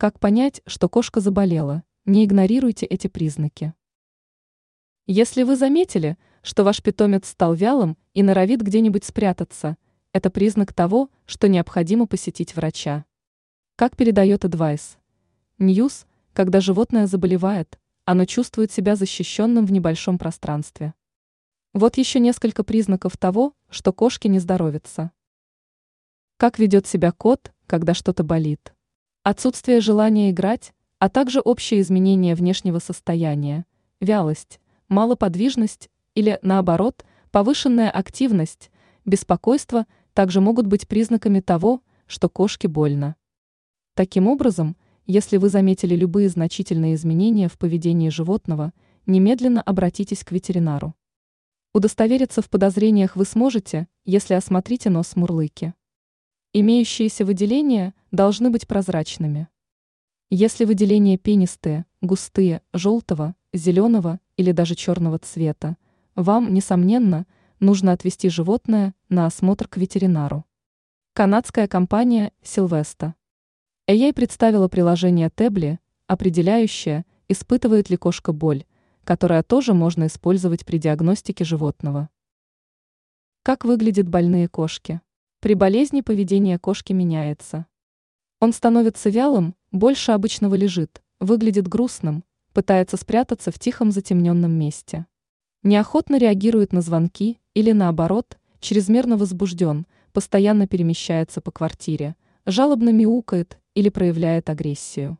Как понять, что кошка заболела? Не игнорируйте эти признаки. Если вы заметили, что ваш питомец стал вялым и норовит где-нибудь спрятаться, это признак того, что необходимо посетить врача. Как передает Advice News, когда животное заболевает, оно чувствует себя защищенным в небольшом пространстве. Вот еще несколько признаков того, что кошке не здоровится. Как ведет себя кот, когда что-то болит? Отсутствие желания играть, а также общее изменение внешнего состояния, вялость, малоподвижность или, наоборот, повышенная активность, беспокойство также могут быть признаками того, что кошке больно. Таким образом, если вы заметили любые значительные изменения в поведении животного, немедленно обратитесь к ветеринару. Удостовериться в подозрениях вы сможете, если осмотрите нос мурлыки. Имеющиеся выделения должны быть прозрачными. Если выделения пенистые, густые, желтого, зеленого или даже черного цвета, вам, несомненно, нужно отвести животное на осмотр к ветеринару. Канадская компания Силвеста. AI представила приложение Тебли, определяющее, испытывает ли кошка боль, которая тоже можно использовать при диагностике животного. Как выглядят больные кошки? При болезни поведение кошки меняется. Он становится вялым, больше обычного лежит, выглядит грустным, пытается спрятаться в тихом затемненном месте. Неохотно реагирует на звонки или наоборот, чрезмерно возбужден, постоянно перемещается по квартире, жалобно мяукает или проявляет агрессию.